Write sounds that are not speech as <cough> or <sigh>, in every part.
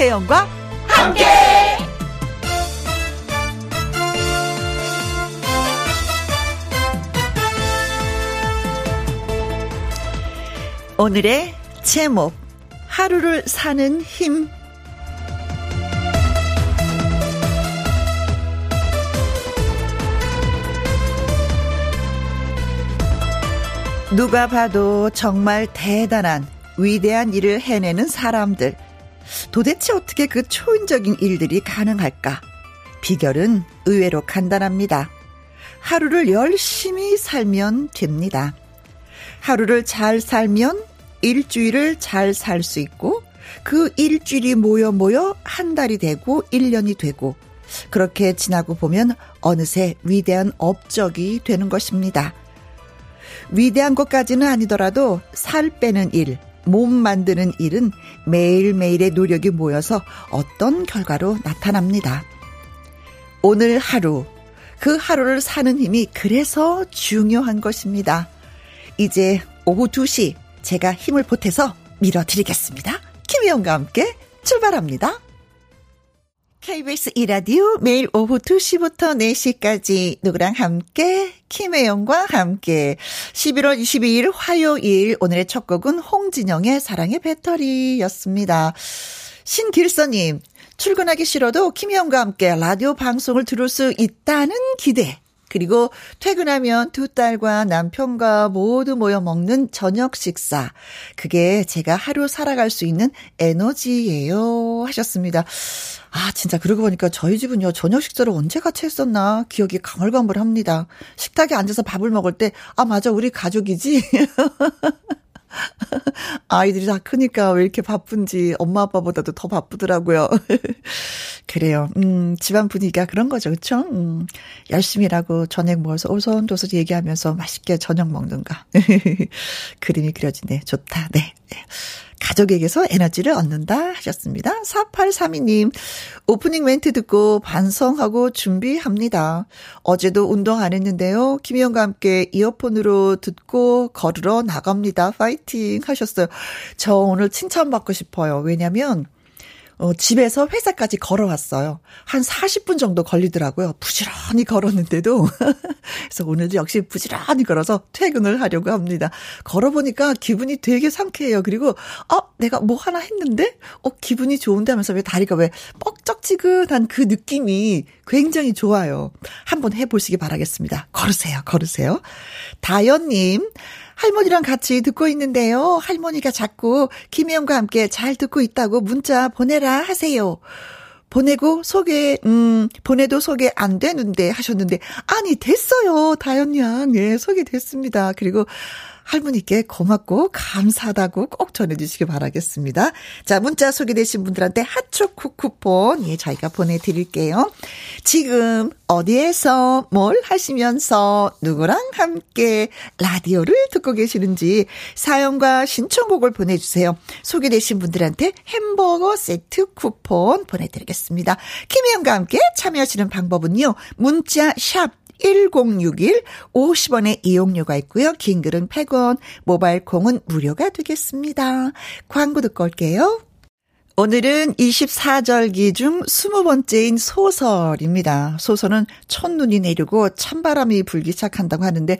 김혜영과 함께. 오늘의 제목 하루를 사는 힘 누가 봐도 정말 대단한 위대한 일을 해내는 사람들. 도대체 어떻게 그 초인적인 일들이 가능할까? 비결은 의외로 간단합니다. 하루를 열심히 살면 됩니다. 하루를 잘 살면 일주일을 잘 살 수 있고 그 일주일이 모여 모여 한 달이 되고 1년이 되고 그렇게 지나고 보면 어느새 위대한 업적이 되는 것입니다. 위대한 것까지는 아니더라도 살 빼는 일, 몸 만드는 일은 매일매일의 노력이 모여서 어떤 결과로 나타납니다. 오늘 하루, 그 하루를 사는 힘이 그래서 중요한 것입니다. 이제 오후 2시 제가 힘을 보태서 밀어드리겠습니다. 김혜영과 함께 출발합니다. KBS 이라디오 매일 오후 2시부터 4시까지 누구랑 함께? 김혜영과 함께. 11월 22일 화요일 오늘의 첫 곡은 홍진영의 사랑의 배터리였습니다. 신길서님 출근하기 싫어도 김혜영과 함께 라디오 방송을 들을 수 있다는 기대 그리고 퇴근하면 두 딸과 남편과 모두 모여 먹는 저녁 식사. 그게 제가 하루 살아갈 수 있는 에너지예요. 하셨습니다. 아, 진짜 그러고 보니까 저희 집은요, 저녁 식사를 언제 같이 했었나 기억이 가물가물합니다. 식탁에 앉아서 밥을 먹을 때, 아, 맞아, 우리 가족이지? <laughs> <laughs> 아이들이 다 크니까 왜 이렇게 바쁜지 엄마 아빠보다도 더 바쁘더라고요. <laughs> 그래요. 음, 집안 분위기가 그런 거죠. 그쵸? 음, 열심히 일하고 저녁 먹어서 오손도손 얘기하면서 맛있게 저녁 먹는가. <laughs> 그림이 그려지네. 좋다. 네. 가족에게서 에너지를 얻는다 하셨습니다. 4832님, 오프닝 멘트 듣고 반성하고 준비합니다. 어제도 운동 안 했는데요. 김희영과 함께 이어폰으로 듣고 걸으러 나갑니다. 파이팅 하셨어요. 저 오늘 칭찬받고 싶어요. 왜냐면, 어, 집에서 회사까지 걸어왔어요. 한 40분 정도 걸리더라고요. 부지런히 걸었는데도. <laughs> 그래서 오늘도 역시 부지런히 걸어서 퇴근을 하려고 합니다. 걸어보니까 기분이 되게 상쾌해요. 그리고, 어, 내가 뭐 하나 했는데? 어, 기분이 좋은데 하면서 왜 다리가 왜 뻑적지근한 그 느낌이 굉장히 좋아요. 한번 해보시기 바라겠습니다. 걸으세요, 걸으세요. 다연님, 할머니랑 같이 듣고 있는데요. 할머니가 자꾸 김혜영과 함께 잘 듣고 있다고 문자 보내라 하세요. 보내고 소개, 음, 보내도 소개 안 되는데 하셨는데, 아니, 됐어요. 다현 양. 예, 소개됐습니다. 그리고 할머니께 고맙고 감사하다고 꼭 전해주시기 바라겠습니다. 자, 문자 소개되신 분들한테 핫초코 쿠폰, 예, 저희가 보내드릴게요. 지금 어디에서 뭘 하시면서 누구랑 함께 라디오를 듣고 계시는지 사연과 신청곡을 보내주세요. 소개되신 분들한테 햄버거 세트 쿠폰 보내드리겠습니다. 김혜영과 함께 참여하시는 방법은요. 문자 샵 1061 50원의 이용료가 있고요. 긴 글은 100원, 모바일 콩은 무료가 되겠습니다. 광고 듣고 올게요. 오늘은 24절기 중 20번째인 소설입니다. 소설은 첫눈이 내리고 찬바람이 불기 시작한다고 하는데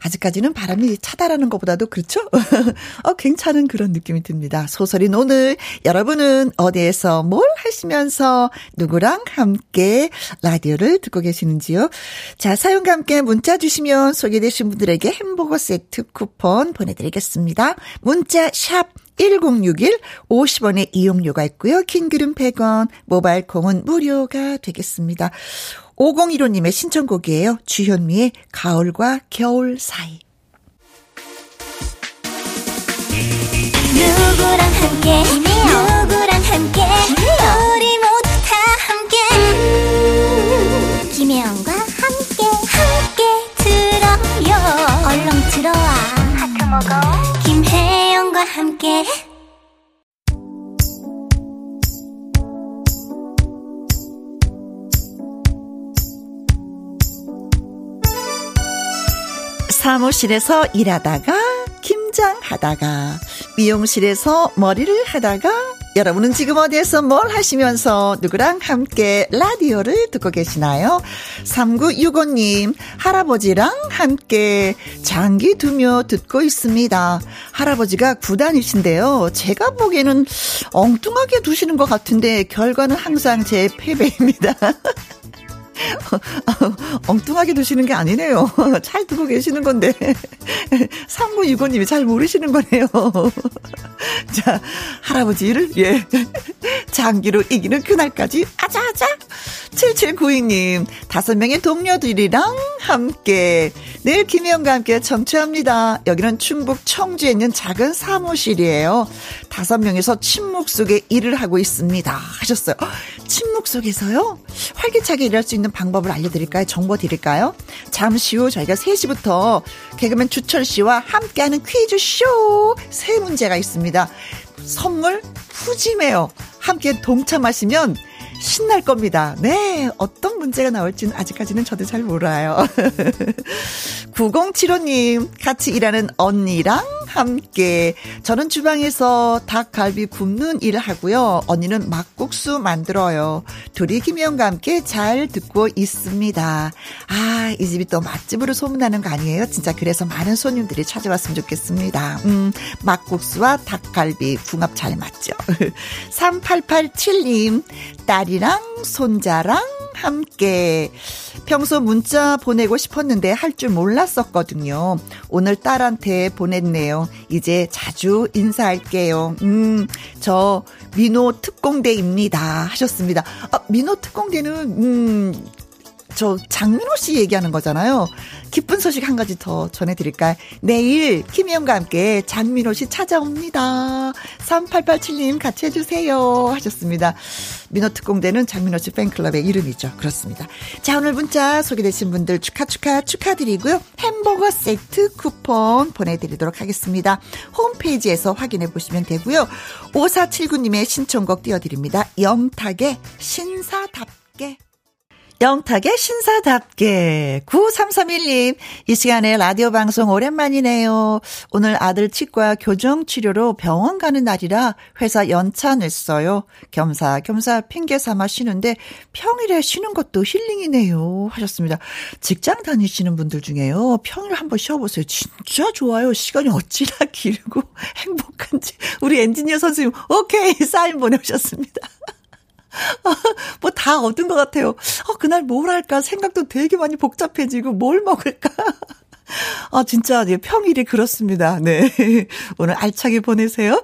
아직까지는 바람이 차다라는 것보다도 그렇죠? <laughs> 어, 괜찮은 그런 느낌이 듭니다. 소설인 오늘 여러분은 어디에서 뭘 하시면서 누구랑 함께 라디오를 듣고 계시는지요? 자, 사연과 함께 문자 주시면 소개되신 분들에게 햄버거 세트 쿠폰 보내드리겠습니다. 문자 샵 1061 50원의 이용료가 있고요. 킹그름 100원, 모바일 콩은 무료가 되겠습니다. 5015님의 신청곡이에요. 주현미의 가을과 겨울 사이. 누구랑 함께 누구랑 함께 우리 모두 다 함께 음, 김혜영과 김혜영과 함께. 사무실에서 일하다가 김장하다가 미용실에서 머리를 하다가 여러분은 지금 어디에서 뭘 하시면서 누구랑 함께 라디오를 듣고 계시나요? 3965님, 할아버지랑 함께 장기 두며 듣고 있습니다. 할아버지가 구단이신데요. 제가 보기에는 엉뚱하게 두시는 것 같은데 결과는 항상 제 패배입니다. <laughs> 엉뚱하게 두시는 게 아니네요. <laughs> 잘 두고 계시는 건데. <laughs> 3965님이 잘 모르시는 거네요. <laughs> 자, 할아버지를, 예. 장기로 이기는 그날까지, 아자아자! 7792님, 다섯 명의 동료들이랑 함께, 내일 김혜영과 함께 청취합니다. 여기는 충북 청주에 있는 작은 사무실이에요. 다섯 명에서 침묵 속에 일을 하고 있습니다. 하셨어요. 침묵 속에서요? 활기차게 일할 수 있는 방법을 알려드릴까요? 정보 드릴까요? 잠시 후 저희가 3시부터 개그맨 주철 씨와 함께하는 퀴즈쇼 세 문제가 있습니다. 선물 푸짐해요. 함께 동참하시면 신날 겁니다. 네, 어떤 문제가 나올지는 아직까지는 저도 잘 몰라요. <laughs> 9075님, 같이 일하는 언니랑 함께. 저는 주방에서 닭갈비 굽는 일을 하고요. 언니는 막국수 만들어요. 둘이 김혜영과 함께 잘 듣고 있습니다. 아, 이 집이 또 맛집으로 소문나는 거 아니에요? 진짜 그래서 많은 손님들이 찾아왔으면 좋겠습니다. 음, 막국수와 닭갈비 궁합 잘 맞죠? <laughs> 3887님, 딸이 랑 손자랑 함께 평소 문자 보내고 싶었는데 할 줄 몰랐었거든요. 오늘 딸한테 보냈네요. 이제 자주 인사할게요. 음, 저 민호 특공대입니다. 하셨습니다. 아, 민호 특공대는 음, 저 장민호 씨 얘기하는 거잖아요. 기쁜 소식 한 가지 더 전해드릴까요? 내일 김희영과 함께 장민호 씨 찾아옵니다. 3887님 같이 해주세요. 하셨습니다. 민호 특공대는 장민호 씨 팬클럽의 이름이죠. 그렇습니다. 자, 오늘 문자 소개되신 분들 축하, 축하, 축하드리고요. 햄버거 세트 쿠폰 보내드리도록 하겠습니다. 홈페이지에서 확인해 보시면 되고요. 5479님의 신청곡 띄워드립니다. 영탁의 신사답게. 영탁의 신사답게 9331님 이 시간에 라디오 방송 오랜만이네요. 오늘 아들 치과 교정 치료로 병원 가는 날이라 회사 연차 냈어요. 겸사겸사 핑계 삼아 쉬는데 평일에 쉬는 것도 힐링이네요 하셨습니다. 직장 다니시는 분들 중에요. 평일 한번 쉬어 보세요. 진짜 좋아요. 시간이 어찌나 <laughs> 길고 행복한지 우리 엔지니어 선생님 오케이 사인 보내오셨습니다. <laughs> <laughs> 뭐 다 얻은 것 같아요. 어, 그날 뭘 할까 생각도 되게 많이 복잡해지고 뭘 먹을까. <laughs> 아, 진짜, 네, 평일이 그렇습니다. 네. <laughs> 오늘 알차게 보내세요.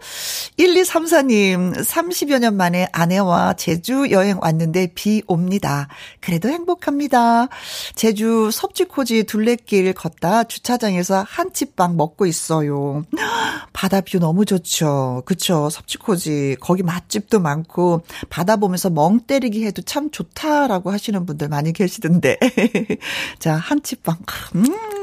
1234님, 30여 년 만에 아내와 제주 여행 왔는데 비 옵니다. 그래도 행복합니다. 제주 섭지코지 둘레길 걷다 주차장에서 한치빵 먹고 있어요. <gasps> 바다뷰 너무 좋죠. 그쵸. 섭지코지. 거기 맛집도 많고, 바다 보면서 멍 때리기 해도 참 좋다라고 하시는 분들 많이 계시던데. <laughs> 자, 한치빵. 음.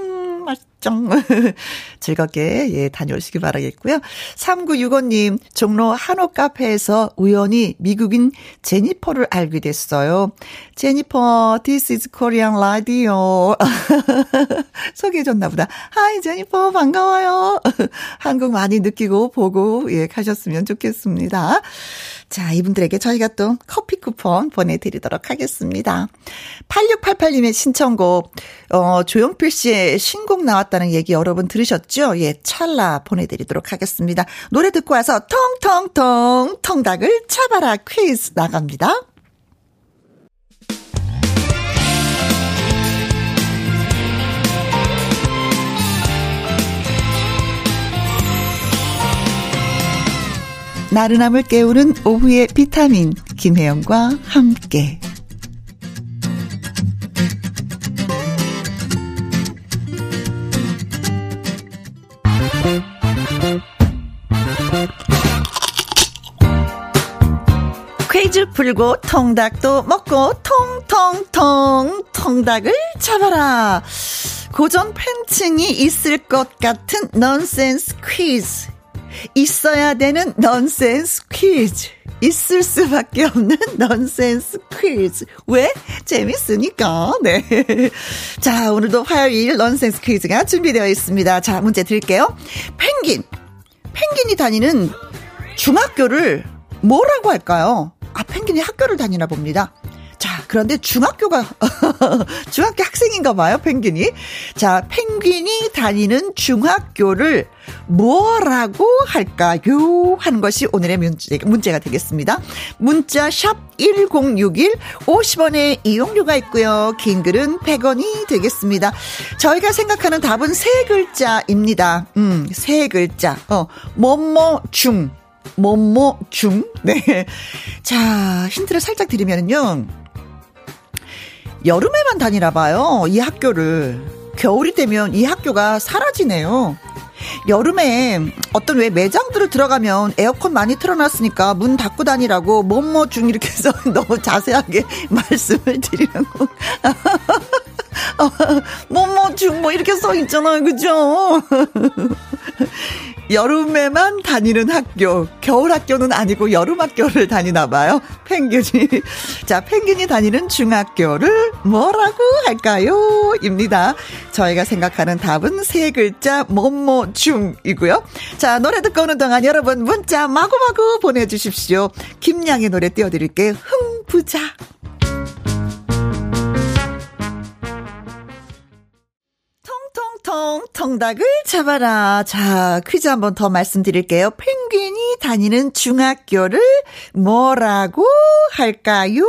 맛 정. <laughs> 즐겁게, 예, 다녀오시기 바라겠고요. 3965님, 종로 한옥 카페에서 우연히 미국인 제니퍼를 알게 됐어요. 제니퍼, this is Korean radio. <laughs> 소개해 줬나 보다. 하이, 제니퍼, 반가워요. <laughs> 한국 많이 느끼고 보고, 예, 가셨으면 좋겠습니다. 자, 이분들에게 저희가 또 커피 쿠폰 보내드리도록 하겠습니다. 8688님의 신청곡, 어, 조용필 씨의 신곡 나왔 다는 얘기 여러분 들으셨죠? 예, 찰나 보내드리도록 하겠습니다. 노래 듣고 와서 통통통 통닭을 차봐라 퀴즈 나갑니다. 나른함을 깨우는 오후의 비타민 김혜영과 함께 풀고 통닭도 먹고 통통통 통닭을 잡아라 고전 팬층이 있을 것 같은 넌센스 퀴즈 있어야 되는 넌센스 퀴즈. 있을 수밖에 없는 <laughs> 넌센스 퀴즈. 왜? 재밌으니까. 네. 자, 오늘도 화요일 넌센스 퀴즈가 준비되어 있습니다. 자, 문제 드릴게요. 펭귄. 펭귄이 다니는 중학교를 뭐라고 할까요? 아, 펭귄이 학교를 다니나 봅니다. 자, 그런데 중학교가, <laughs> 중학교 학생인가 봐요, 펭귄이. 자, 펭귄이 다니는 중학교를 뭐라고 할까요? 하는 것이 오늘의 문제, 문제가 되겠습니다. 문자 샵 1061, 50원의 이용료가 있고요. 긴 글은 100원이 되겠습니다. 저희가 생각하는 답은 세 글자입니다. 음, 세 글자. 어, 뭐뭐 중. 뭐뭐 중. 네. 자, 힌트를 살짝 드리면요. 여름에만 다니나 봐요. 이 학교를. 겨울이 되면 이 학교가 사라지네요. 여름에 어떤 왜 매장들을 들어가면 에어컨 많이 틀어놨으니까 문 닫고 다니라고 뭐뭐 중 이렇게 해서 <laughs> 너무 자세하게 <laughs> 말씀을 드리는 거. <laughs> 뭐뭐 중뭐 이렇게 써 있잖아요. 그죠? <laughs> 여름에만 다니는 학교, 겨울 학교는 아니고 여름 학교를 다니나 봐요. 펭귄이. 자, 펭귄이 다니는 중학교를 뭐라고 할까요? 입니다. 저희가 생각하는 답은 세 글자 뭐뭐 중이고요. 자, 노래 듣고 오는 동안 여러분 문자 마구마구 보내주십시오. 김양의 노래 띄워드릴게요. 흥부자. 통통 통닭을 잡아라. 자, 퀴즈 한 번 더 말씀드릴게요. 펭귄이 다니는 중학교를 뭐라고 할까요?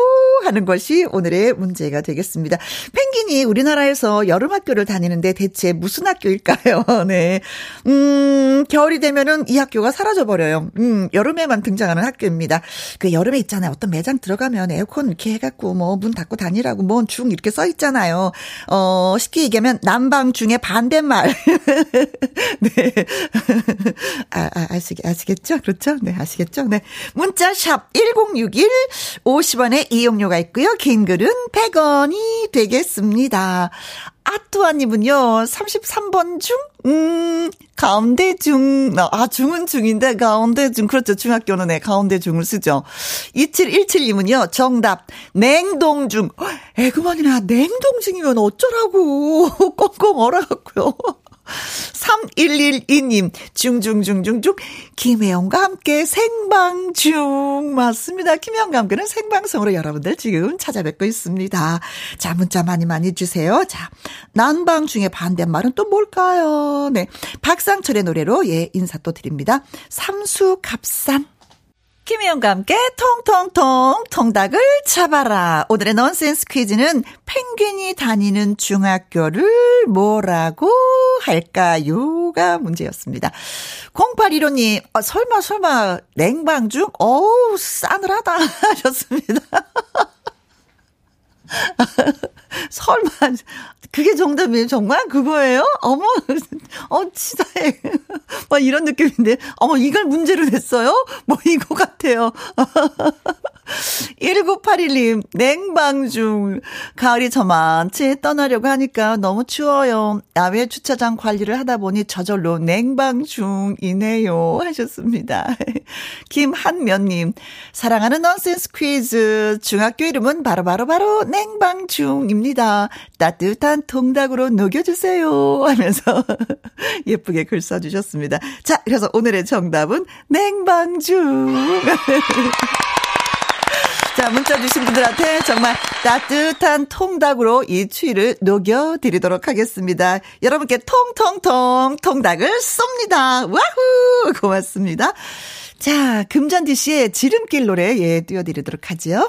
하는 것이 오늘의 문제가 되겠습니다. 펭귄 이 우리나라에서 여름 학교를 다니는데 대체 무슨 학교일까요? <laughs> 네. 음, 겨울이 되면은 이 학교가 사라져 버려요. 음, 여름에만 등장하는 학교입니다. 그 여름에 있잖아요. 어떤 매장 들어가면 에어컨 이렇게 해갖고 뭐 문 닫고 다니라고 뭐중 이렇게 써 있잖아요. 어, 쉽게 얘기하면 난방 중에 반대말. <laughs> 네. 아, 아, 아시, 아시겠죠? 그렇죠? 네, 아시겠죠? 네. 문자 샵 1061, 50원의 이용료가 있고요. 긴 글은 100원이 되겠습니다. 아뚜아님은요, 33번 중? 음, 가운데 중, 아, 중은 중인데, 가운데 중, 그렇죠. 중학교는 네, 가운데 중을 쓰죠. 2717님은요, 정답, 냉동 중. 에그만이나 냉동 중이면 어쩌라고. <laughs> 꽁꽁 얼어갖고요. 3112님, 중중중중중, 김혜영과 함께 생방 중. 맞습니다. 김혜영과 함께는 생방송으로 여러분들 지금 찾아뵙고 있습니다. 자, 문자 많이 많이 주세요. 자, 난방 중에 반대말은 또 뭘까요? 네. 박상철의 노래로 예, 인사 또 드립니다. 삼수갑산. 김혜영과 함께 통통통 통닭을 잡아라. 오늘의 넌센스 퀴즈는 펭귄이 다니는 중학교를 뭐라고 할까요?가 문제였습니다. 0815님, 아, 설마 설마 냉방 중? 어우 싸늘하다 <laughs> 하셨습니다. <laughs> 설마 그게 정답이에요 정말 그거예요? 어머 <laughs> 어 치사해 <laughs> 막 이런 느낌인데 어머 이걸 문제로 냈어요? 뭐 이거 같아요 1981님, 냉방 중. 가을이 저만치 떠나려고 하니까 너무 추워요. 야외 주차장 관리를 하다 보니 저절로 냉방 중이네요. 하셨습니다. 김한면님, 사랑하는 넌센스 퀴즈. 중학교 이름은 바로바로바로 바로, 바로 냉방 중입니다. 따뜻한 통닭으로 녹여주세요. 하면서 <laughs> 예쁘게 글 써주셨습니다. 자, 그래서 오늘의 정답은 냉방 중. <laughs> 자, 문자 주신 분들한테 정말 따뜻한 통닭으로 이 추위를 녹여드리도록 하겠습니다. 여러분께 통통통 통닭을 쏩니다. 와후! 고맙습니다. 자, 금잔디 씨의 지름길 노래 예, 띄워드리도록 하죠.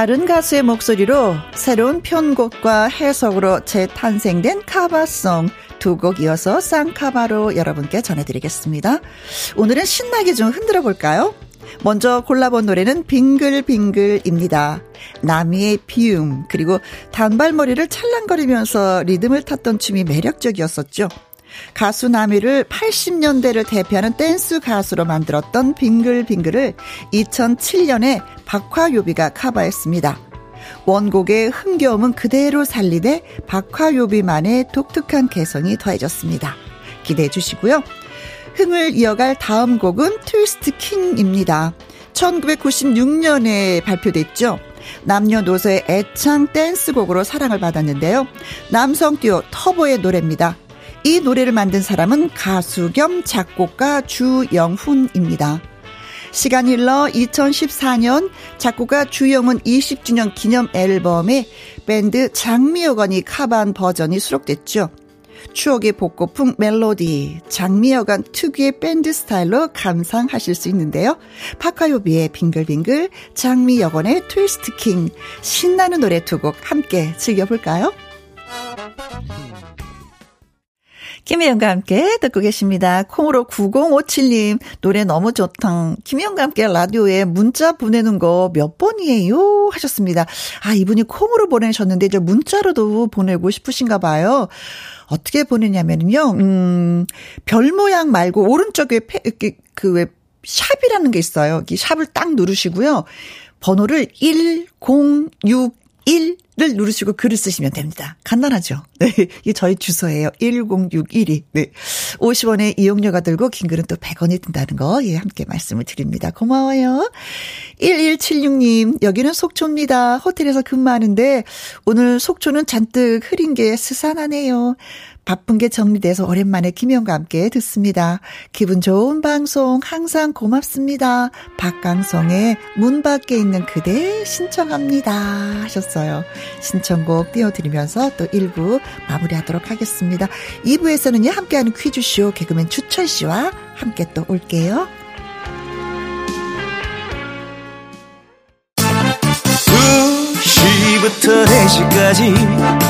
다른 가수의 목소리로 새로운 편곡과 해석으로 재탄생된 카바송 두 곡 이어서 쌍카바로 여러분께 전해드리겠습니다. 오늘은 신나게 좀 흔들어 볼까요? 먼저 골라본 노래는 빙글빙글입니다. 나미의 비움, 그리고 단발머리를 찰랑거리면서 리듬을 탔던 춤이 매력적이었었죠. 가수 나미를 80년대를 대표하는 댄스 가수로 만들었던 빙글빙글을 2007년에 박화요비가 커버했습니다. 원곡의 흥겨움은 그대로 살리되 박화요비만의 독특한 개성이 더해졌습니다. 기대해 주시고요. 흥을 이어갈 다음 곡은 트위스트 킹입니다. 1996년에 발표됐죠. 남녀노소의 애창 댄스곡으로 사랑을 받았는데요. 남성 듀오 터보의 노래입니다. 이 노래를 만든 사람은 가수 겸 작곡가 주영훈입니다. 시간 흘러 2014년 작곡가 주영훈 20주년 기념 앨범에 밴드 장미여관이 카반 버전이 수록됐죠. 추억의 복고풍 멜로디, 장미여관 특유의 밴드 스타일로 감상하실 수 있는데요. 파카요비의 빙글빙글, 장미여관의 트위스트 킹, 신나는 노래 두 곡 함께 즐겨볼까요? 김혜영과 함께 듣고 계십니다. 콩으로 9057님, 노래 너무 좋다. 김혜영과 함께 라디오에 문자 보내는 거 몇 번이에요? 하셨습니다. 아, 이분이 콩으로 보내셨는데, 저 문자로도 보내고 싶으신가 봐요. 어떻게 보내냐면요, 음, 별 모양 말고 오른쪽에 그왜 샵이라는 게 있어요. 이 샵을 딱 누르시고요. 번호를 1061 1을 누르시고 글을 쓰시면 됩니다. 간단하죠? 네. <laughs> 이게 저희 주소예요. 1061이. 네. 50원의 이용료가 들고 긴 글은 또 100원이 든다는 거, 예, 함께 말씀을 드립니다. 고마워요. 1176님, 여기는 속초입니다. 호텔에서 근무하는데, 오늘 속초는 잔뜩 흐린 게 스산하네요. 바쁜 게 정리돼서 오랜만에 김영과 함께 듣습니다. 기분 좋은 방송 항상 고맙습니다. 박강성의 문 밖에 있는 그대 신청합니다. 하셨어요. 신청곡 띄워드리면서 또 1부 마무리하도록 하겠습니다. 2부에서는요, 함께하는 퀴즈쇼 개그맨 주철 씨와 함께 또 올게요. 2시부터 4시까지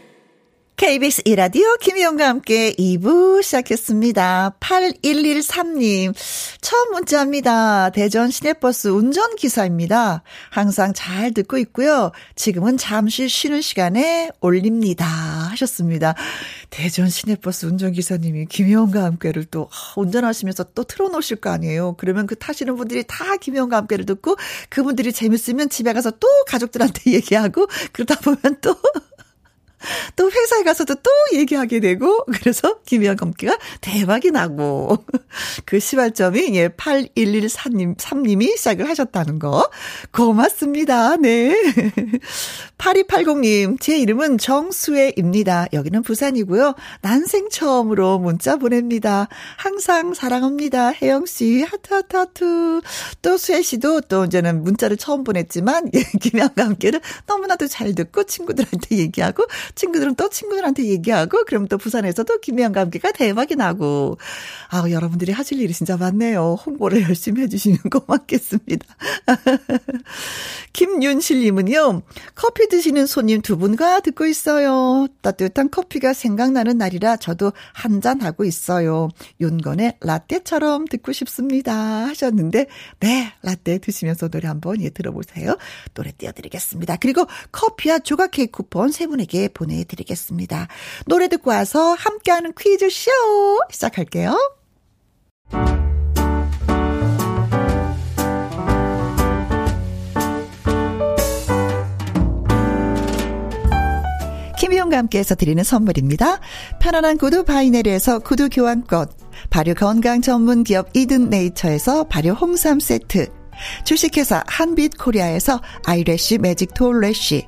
KBS 이라디오 김희영과 함께 2부 시작했습니다. 8113님, 처음 문자입니다. 대전 시내버스 운전기사입니다. 항상 잘 듣고 있고요. 지금은 잠시 쉬는 시간에 올립니다. 하셨습니다. 대전 시내버스 운전기사님이 김희영과 함께를 또 운전하시면서 또 틀어놓으실 거 아니에요. 그러면 그 타시는 분들이 다 김희영과 함께를 듣고 그분들이 재밌으면 집에 가서 또 가족들한테 <laughs> 얘기하고 그러다 보면 또 <laughs> 또 회사에 가서도 또 얘기하게 되고, 그래서 김희영 검기가 대박이 나고, <laughs> 그 시발점이, 예, 8114님, 3님이 시작을 하셨다는 거. 고맙습니다. 네. <laughs> 8280님, 제 이름은 정수혜입니다. 여기는 부산이고요. 난생 처음으로 문자 보냅니다. 항상 사랑합니다. 혜영 씨, 하트, 하트, 하트. 또 수혜 씨도 또 이제는 문자를 처음 보냈지만, 예, 김희영과 함께는 너무나도 잘 듣고 친구들한테 얘기하고, 친구들은 또 친구들한테 얘기하고 그럼 또 부산에서도 김혜영과 함께가 대박이 나고 아 여러분들이 하실 일이 진짜 많네요. 홍보를 <laughs> 열심히 해주시면 고맙겠습니다. <laughs> 김윤실님은요 커피 드시는 손님 두 분과 듣고 있어요. 따뜻한 커피가 생각나는 날이라 저도 한 잔 하고 있어요. 윤건의 라떼처럼 듣고 싶습니다 하셨는데 네 라떼 드시면서 노래 한번 예 들어보세요. 노래 띄워드리겠습니다. 그리고 커피와 조각 케이크 쿠폰 세 분에게 보내드리겠습니다. 노래 듣고 와서 함께하는 퀴즈쇼 시작할게요. 김희용과 함께해서 드리는 선물입니다. 편안한 구두 바이네르에서 구두 교환권, 발효 건강 전문 기업 이든 네이처에서 발효 홍삼 세트, 주식회사 한빛 코리아에서 아이래쉬 매직 톨래쉬,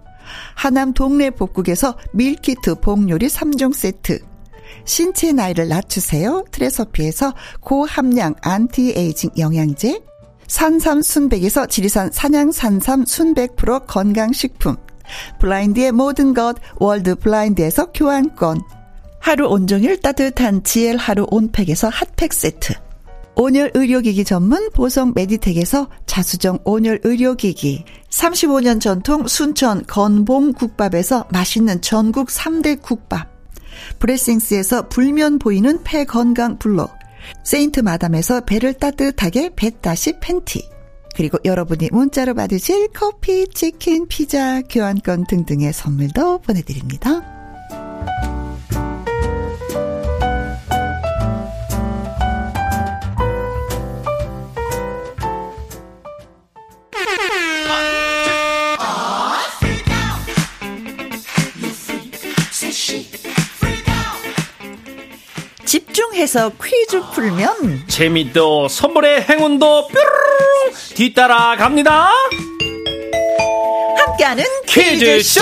하남 동네 복국에서 밀키트 복요리 3종 세트, 신체 나이를 낮추세요. 트레서피에서 고함량 안티에이징 영양제, 산삼 순백에서 지리산 산양 산삼 순백 프로 건강식품, 블라인드의 모든 것 월드 블라인드에서 교환권, 하루 온종일 따뜻한 지엘 하루 온팩에서 핫팩 세트. 온열 의료기기 전문 보성 메디텍에서 자수정 온열 의료기기. 35년 전통 순천 건봉 국밥에서 맛있는 전국 3대 국밥. 브레싱스에서 불면 보이는 폐 건강 블로. 세인트 마담에서 배를 따뜻하게 뱃다시 팬티. 그리고 여러분이 문자로 받으실 커피, 치킨, 피자, 교환권 등등의 선물도 보내드립니다. 집중해서 퀴즈 풀면 재미도 선물의 행운도 뾰루루 뒤따라 갑니다. 함께하는 퀴즈쇼! 퀴즈쇼!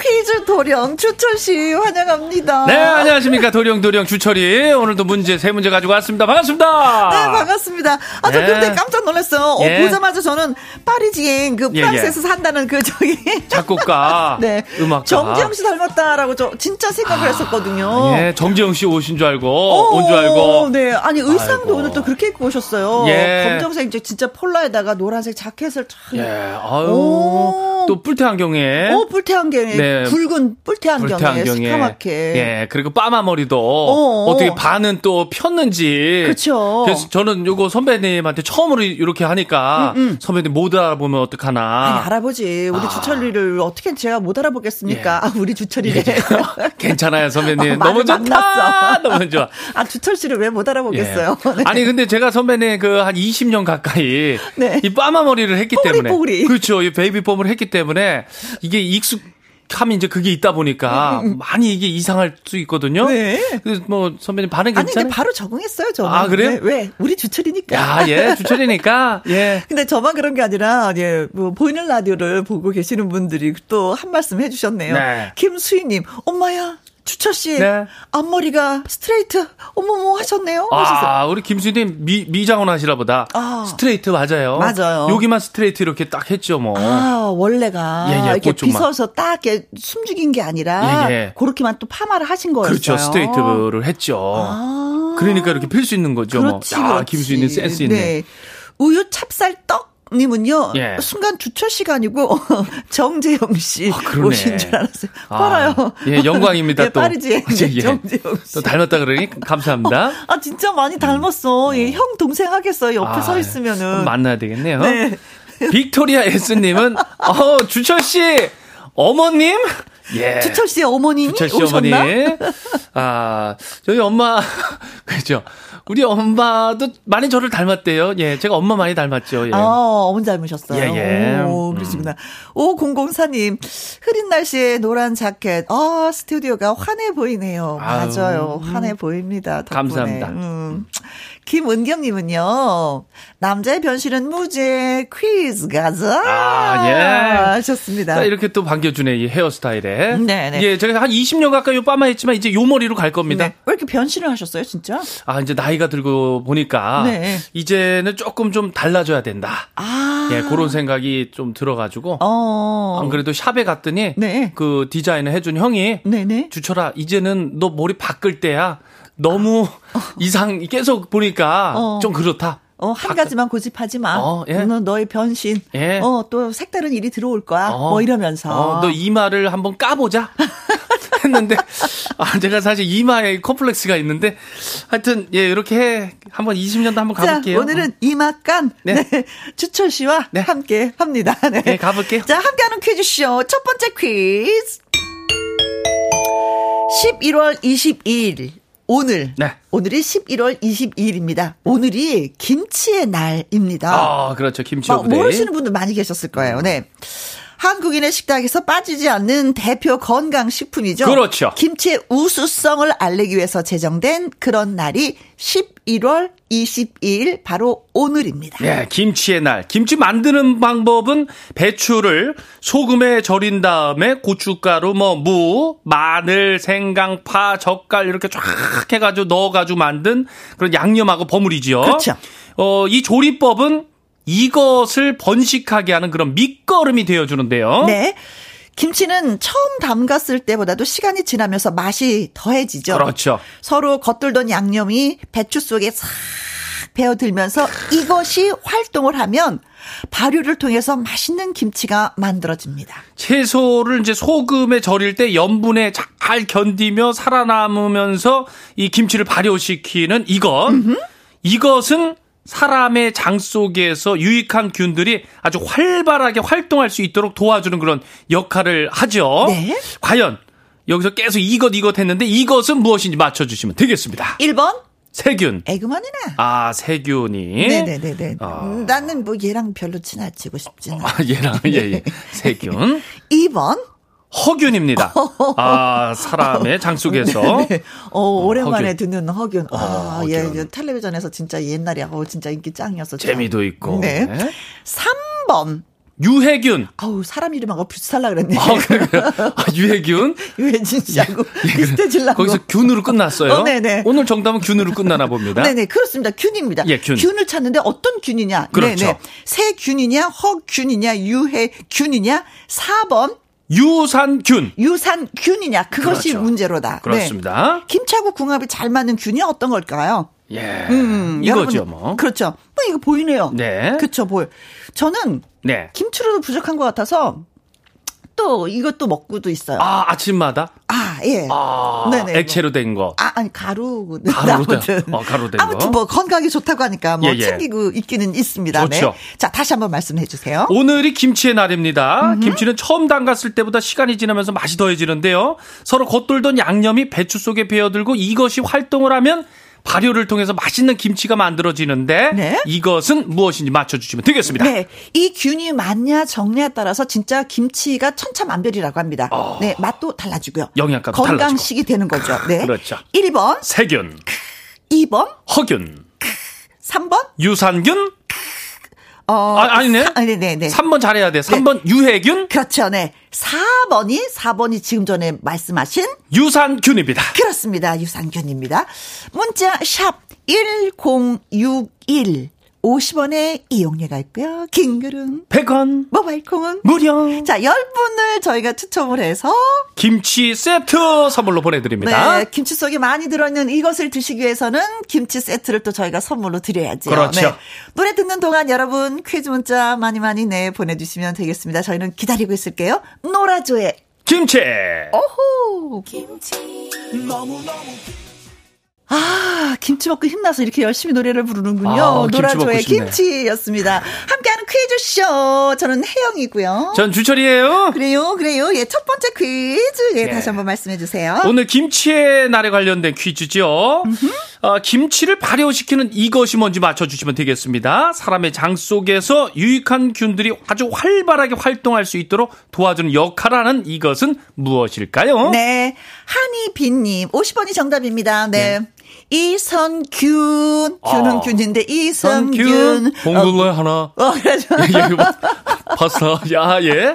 퀴즈 도령 주철 씨 환영합니다. 네, 안녕하십니까. 도령 도령 주철이. 오늘도 문제, 세 문제 가지고 왔습니다. 반갑습니다. 네, 반갑습니다. 아, 저 예. 근데 깜짝 놀랐어요. 어, 예. 보자마자 저는 파리지행 그 예, 프랑스에서 산다는 그 저기. <laughs> 작곡가, <laughs> 네. 음악가. 정지영 씨 닮았다라고 저 진짜 생각을 했었거든요. 예, 정지영 씨 오신 줄 알고, 어, 온줄 알고. 네. 아니, 의상도 아이고. 오늘 또 그렇게 입고 오셨어요. 예. 검정색 이제 진짜 폴라에다가 노란색 자켓을 참. 예, 아유. 오. 또 뿔테 안경에. 오, 뿔테 안경에. 네. 굵은 뿔테 안경에. 뿔테 안경에. 시커멓게. 예, 그리고 빠마 머리도 어어. 어, 떻게 반은 또 폈는지. 그쵸. 그래서 저는 요거 선배님한테 처음으로 이렇게 하니까 선배님 못 알아보면 어떡하나. 음, 아니, 알아보지. 우리 아. 주철이를 어떻게 제가 못 알아보겠습니까? 아, 우리 주철이래. <laughs> 괜찮아요, 선배님. 어, 너무 좋다. 만났어. <laughs> 너무 좋아. 아, 주철 씨를 왜못 예. 알아보겠어요? <laughs> 네. 아니 근데 제가 선배님 그 한 20년 가까이 네. 이 빠마 머리를 했기 뽀글이, 때문에 뽀글이. 그렇죠. 이 베이비 폼을 했기 때문에 이게 익숙 함이 이제 그게 있다 보니까 많이 이게 이상할 수 있거든요. 음, 네. 그래서 뭐 선배님 반응 아니, 괜찮아요? 근데 바로 적응했어요, 저는. 아, 그래요? 네, 왜? 우리 주철이니까. 야, 예, 주철이니까, <laughs> 예. 근데 저만 그런 게 아니라, 예, 뭐, 보이는 라디오를 보고 계시는 분들이 또 한 말씀 해 주셨네요. 네. 김수희 님, 엄마야, 주철 씨, 네. 앞머리가 스트레이트, 어머머 하셨네요. 하셨어요. 아, 우리 김수희님 미, 미장원 하시나 보다. 아. 스트레이트 맞아요. 맞아요. 여기만 스트레이트 이렇게 딱 했죠, 뭐. 아, 원래가 예, 예, 이렇게 그쪽만. 빗어서 딱 이렇게 숨죽인 게 아니라 예, 예. 그렇게만 또 파마를 하신 거였어요. 그렇죠. 스트레이트를 했죠. 아. 그러니까 이렇게 필 수 있는 거죠, 그렇지, 뭐. 야, 그렇지. 김수희는 센스 있네. 네. 우유 찹쌀떡 님은요. 예. 순간 주철 씨가 아니고 <laughs> 정재영 씨 아. 오신 줄 알았어요. 아, 빨아요. 예, 영광입니다, <laughs> 예, 또. 파리지에 <laughs> 예. 정재영 씨. 또 닮았다 그러니 감사합니다. 아 진짜 많이 닮았어. 예, 형 동생 하겠어요. 옆에 아, 서 있으면은. 만나야 되겠네요. 네. 빅토리아 S님은, 어, 주철 씨, 어머님? 예. 주철 씨의 어머님이 주철 씨 오셨나? 어머니. 아, 저희 엄마, 그죠. 우리 엄마도 많이 저를 닮았대요. 예, 제가 엄마 많이 닮았죠. 예. 아, 어머니 닮으셨어요. 예, 예. 오, 그러시구나. 오, 004님. 흐린 날씨에 노란 자켓. 아, 스튜디오가 환해 보이네요. 아유, 맞아요. 환해 보입니다. 덕분에. 감사합니다. 음. 김은경님은요. 남자의 변신은 무죄. 퀴즈 가자. 아, 예. 하셨습니다. 자, 이렇게 또 반겨주네, 이 헤어스타일에. 네, 네. 예, 제가 한 20년 가까이 요 빠마 했지만 이제 요 머리로 갈 겁니다. 네. 왜 이렇게 변신을 하셨어요, 진짜? 아, 이제 나이가 들고 보니까. 네. 이제는 조금 좀 달라져야 된다. 아. 예, 그런 생각이 좀 들어가지고. 어. 안 그래도 샵에 갔더니. 네. 그 디자인을 해준 형이. 네네. 주철아, 이제는 너 머리 바꿀 때야. 너무 <laughs> 이상, 계속 보니까 어. 좀 그렇다. 어, 한 가지만 고집하지 마. 어, 예. 너는 너의 변신. 예. 어, 또 색다른 일이 들어올 거야. 어. 뭐 이러면서. 어, 너 이마를 한번 까보자. <laughs> 했는데, 아, 제가 사실 이마에 컴플렉스가 있는데, 하여튼, 예, 이렇게 해. 한번 20년도 한번 자, 가볼게요. 오늘은 이막간 네. 네. 주철 씨와 네. 함께 합니다. 네. 네, 가볼게요. 자, 함께하는 퀴즈쇼 첫 번째 퀴즈. 11월 22일 오늘. 네. 오늘이 11월 22일입니다. 오늘이 김치의 날입니다. 아, 그렇죠. 김치 막 of day. 모르시는 분들 많이 계셨을 거예요. 네. 한국인의 식탁에서 빠지지 않는 대표 건강식품이죠. 그렇죠. 김치의 우수성을 알리기 위해서 제정된 그런 날이 11월 22일 바로 오늘입니다. 예, 김치의 날. 김치 만드는 방법은 배추를 소금에 절인 다음에 고춧가루, 뭐, 무, 마늘, 생강, 파, 젓갈 이렇게 쫙 해가지고 넣어가지고 만든 그런 양념하고 버무리지요. 그렇죠. 어, 이 조리법은 이것을 번식하게 하는 그런 밑거름이 되어주는데요. 네. 김치는 처음 담갔을 때보다도 시간이 지나면서 맛이 더해지죠. 그렇죠. 서로 겉돌던 양념이 배추 속에 싹 배어들면서 이것이 활동을 하면 발효를 통해서 맛있는 김치가 만들어집니다. 채소를 이제 소금에 절일 때 염분에 잘 견디며 살아남으면서 이 김치를 발효시키는 이것. 이것은 사람의 장 속에서 유익한 균들이 아주 활발하게 활동할 수 있도록 도와주는 그런 역할을 하죠. 네. 과연 여기서 계속 이것 이것 했는데 이것은 무엇인지 맞춰주시면 되겠습니다. 1번 세균. 에그먼이나. 아 세균이. 네네네네. 아. 음, 나는 뭐 얘랑 별로 친해지고 싶지는. 아, 얘랑 예 예 세균. <laughs> 2번. 허균입니다. 아, 사람의 <laughs> 장 속에서. 네. 어, 오랜만에 허균. 듣는 허균. 아, 허균. 예, 예, 텔레비전에서 진짜 옛날에 어, 진짜 인기 짱이었었죠. 재미도 있고. 네. 네. 3번. 유해균. 아우, 사람 이름하고 비슷하려 그랬네. 아, 그래요? 아, 유해균. <laughs> 유해진 씨하고. 비슷해지려고. 거기서 균으로 끝났어요. 어, 네네. 오늘 정답은 균으로 끝나나 봅니다. 네네, 그렇습니다. 균입니다. 예, 균. 균을 찾는데 어떤 균이냐? 그렇죠. 네네. 새균이냐, 허균이냐, 유해균이냐? 4번 유산균. 유산균이냐? 그것이 그렇죠. 문제로다. 그렇습니다. 네. 김치하고 궁합이 잘 맞는 균이 어떤 걸까요? 예. 음, 이거죠, 여러분, 뭐. 그렇죠. 뭐 이거 보이네요. 네. 그렇죠, 보여. 저는 네. 김치로도 부족한 것 같아서 또 이것도 먹고도 있어요. 아, 아, 아침마다? 예. 아, 네네. 액체로 된 거. 아, 아니 가루 가루로 된- <laughs> 어, 가루로 된 아무튼 거. 뭐 건강에 좋다고 하니까 뭐 예, 예. 챙기고 있기는 있습니다. 좋죠. 네. 자 다시 한번 말씀해 주세요. 오늘이 김치의 날입니다. 김치는 처음 담갔을 때보다 시간이 지나면서 맛이 더해지는데요. 서로 겉돌던 양념이 배추 속에 배어들고 이것이 활동을 하면 발효를 통해서 맛있는 김치가 만들어지는데 네. 이것은 무엇인지 맞춰주시면 되겠습니다. 네, 이 균이 맞냐 적냐에 따라서 진짜 김치가 천차만별이라고 합니다. 네, 맛도 달라지고요. 어. 영양가도 건강식이 되는 거죠. 네. 그렇죠. 1번, 세균, 2번, 허균, 3번. 유산균, 어, 아, 아니네. 사- 아, 네, 네, 네. 3번 잘해야 돼. 3번 유해균, 그렇죠. 네. 4번이 4번이 지금 전에 말씀하신 유산균입니다. 그렇습니다. 유산균입니다. 문자 샵 1061. 50원의 이용료가 있고요. 긴글은 100원 모바일 콩은 무료 자, 10분을 저희가 추첨을 해서 김치 세트 선물로 보내드립니다. 네, 김치 속에 많이 들어있는 이것을 드시기 위해서는 김치 세트를 또 저희가 선물로 드려야죠. 그렇죠. 네. 노래 듣는 동안 여러분 퀴즈 문자 많이 많이 내 보내주시면 되겠습니다. 저희는 기다리고 있을게요. 노라조의 김치 오호. 아, 김치 먹고 힘나서 이렇게 열심히 노래를 부르는군요. 아, 노라조의. 김치였습니다. 함께하는 퀴즈쇼. 저는 혜영이고요. 전 주철이에요. 그래요, 그래요. 예, 첫 번째 퀴즈. 예, 예. 다시 한번 말씀해 주세요. 오늘 김치의 날에 관련된 퀴즈죠. 어, 김치를 발효시키는 이것이 뭔지 맞춰주시면 되겠습니다. 사람의 장 속에서 유익한 균들이 아주 활발하게 활동할 수 있도록 도와주는 역할을 하는 이것은 무엇일까요? 네. 한이빈님, 50원이 정답입니다. 네. 이선균, 균은 아. 균인데, 이선균. 선균, 봉글레 하나. 어, 그래죠. <laughs> 예, 이거 봤어. 야, 예.